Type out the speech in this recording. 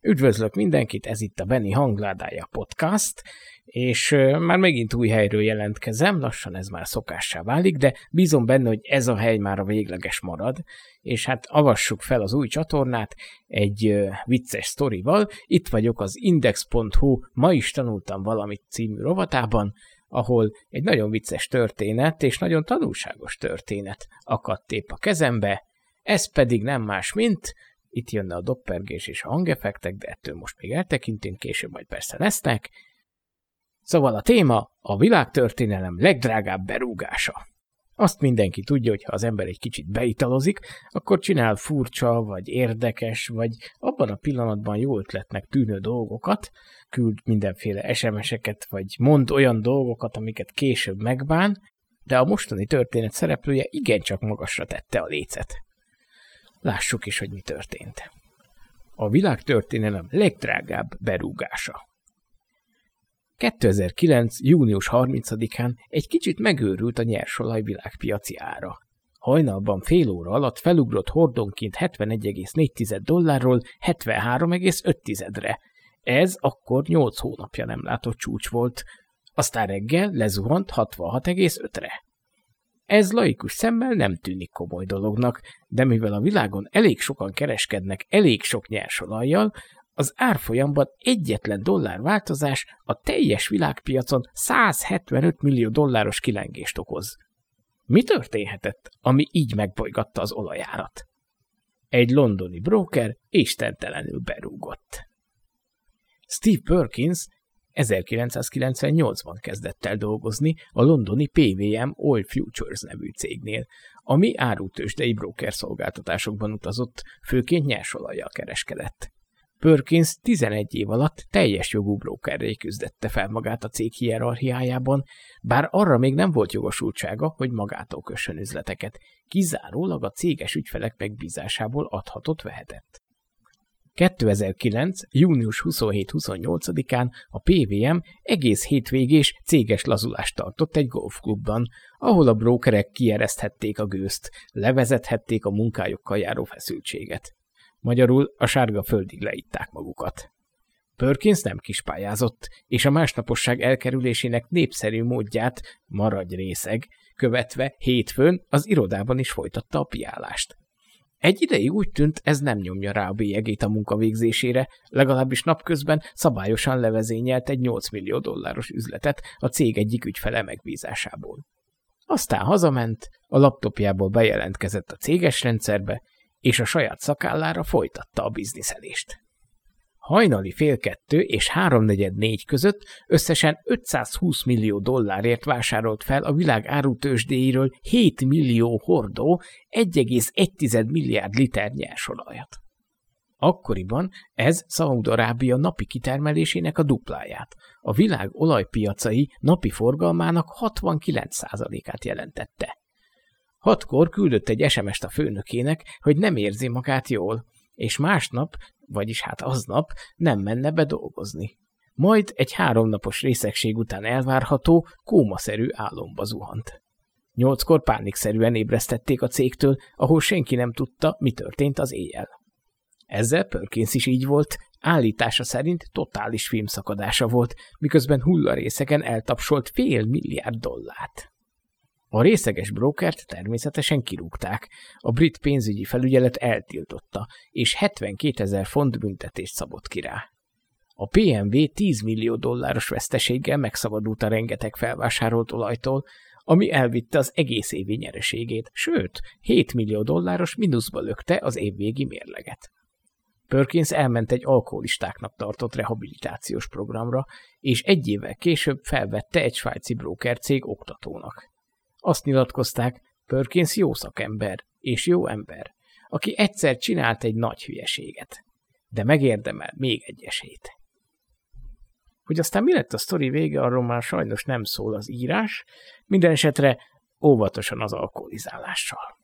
Üdvözlök mindenkit, ez itt a Benny Hangládája podcast, és már megint új helyről jelentkezem, lassan ez már szokássá válik, de bízom benne, hogy ez a hely már a végleges marad, és hát avassuk fel az új csatornát egy vicces sztorival. Itt vagyok az index.hu Ma is tanultam valamit című rovatában, ahol egy nagyon vicces történet és nagyon tanulságos történet akadt épp a kezembe, ez pedig nem más, mint itt jönne a doppergés és a hangeffektek, de ettől most még eltekintünk, később majd persze lesznek. Szóval a téma a világtörténelem legdrágább berúgása. Azt mindenki tudja, hogy ha az ember egy kicsit beitalozik, akkor csinál furcsa, vagy érdekes, vagy abban a pillanatban jó ötletnek tűnő dolgokat, küld mindenféle SMS-eket, vagy mond olyan dolgokat, amiket később megbán, de a mostani történet szereplője igencsak magasra tette a lécet. Lássuk is, hogy mi történt. A világtörténelem legdrágább berúgása. 2009. június 30-án egy kicsit megőrült a nyersolaj világpiaci ára. Hajnalban fél óra alatt felugrott hordonként 71,4 dollárról 73,5-re. Ez akkor 8 hónapja nem látott csúcs volt, aztán reggel lezuhant 66,5-re. Ez laikus szemmel nem tűnik komoly dolognak, de mivel a világon elég sokan kereskednek elég sok nyersolajjal, az árfolyamban egyetlen dollár változás a teljes világpiacon 175 millió dolláros kilengést okoz. Mi történhetett, ami így megbolygatta az olajárat? Egy londoni broker istentelenül berúgott. Steve Perkins 1998-ban kezdett el dolgozni a londoni PVM Oil Futures nevű cégnél, ami árutősdei broker szolgáltatásokban utazott, főként nyersolajjal kereskedett. Perkins 11 év alatt teljes jogú brokerré küzdette fel magát a cég hierarchiájában, bár arra még nem volt jogosultsága, hogy magától kössön üzleteket, kizárólag a céges ügyfelek megbízásából adhatott vehetett. 2009. június 27-28-án a PVM egész hétvégés céges lazulást tartott egy golfklubban, ahol a brókerek kiereszthették a gőzt, levezethették a munkájukkal járó feszültséget. Magyarul a sárga földig leitták magukat. Perkins nem kispályázott, és a másnaposság elkerülésének népszerű módját, maradj részeg, követve hétfőn az irodában is folytatta a piálást. Egy ideig úgy tűnt, ez nem nyomja rá a bélyegét a munka végzésére, legalábbis napközben szabályosan levezényelt egy 8 millió dolláros üzletet a cég egyik ügyfele megbízásából. Aztán hazament, a laptopjából bejelentkezett a céges rendszerbe, és a saját szakállára folytatta a bizniszelést. Hajnali fél kettő és háromnegyed négy között összesen 520 millió dollárért vásárolt fel a világ árutősdéiről 7 millió hordó 1,1 milliárd liter nyersolajat. Akkoriban ez Szaúd-Arábia napi kitermelésének a dupláját, a világ olajpiacai napi forgalmának 69%-át jelentette. Hatkor küldött egy SMS-t a főnökének, hogy nem érzi magát jól, és másnap, vagyis hát aznap nem menne be dolgozni. Majd egy háromnapos részegség után elvárható, kómaszerű álomba zuhant. Nyolckor pánikszerűen ébresztették a cégtől, ahol senki nem tudta, mi történt az éjjel. Ezzel Perkins is így volt, állítása szerint totális filmszakadása volt, miközben hullarészeken eltapsolt fél milliárd dollárt. A részeges brokert természetesen kirúgták, a brit pénzügyi felügyelet eltiltotta, és 72 ezer font büntetést szabott ki rá. A PMV 10 millió dolláros veszteséggel megszabadult a rengeteg felvásárolt olajtól, ami elvitte az egész évi nyereségét, sőt, 7 millió dolláros mínuszba lökte az évvégi mérleget. Perkins elment egy alkoholistáknak tartott rehabilitációs programra, és egy évvel később felvette egy svájci cég oktatónak. Azt nyilatkozták, Perkins jó szakember és jó ember, aki egyszer csinált egy nagy hülyeséget, de megérdemel még egy esélyt. Hogy aztán mi lett a sztori vége, arról már sajnos nem szól az írás, minden esetre óvatosan az alkoholizálással.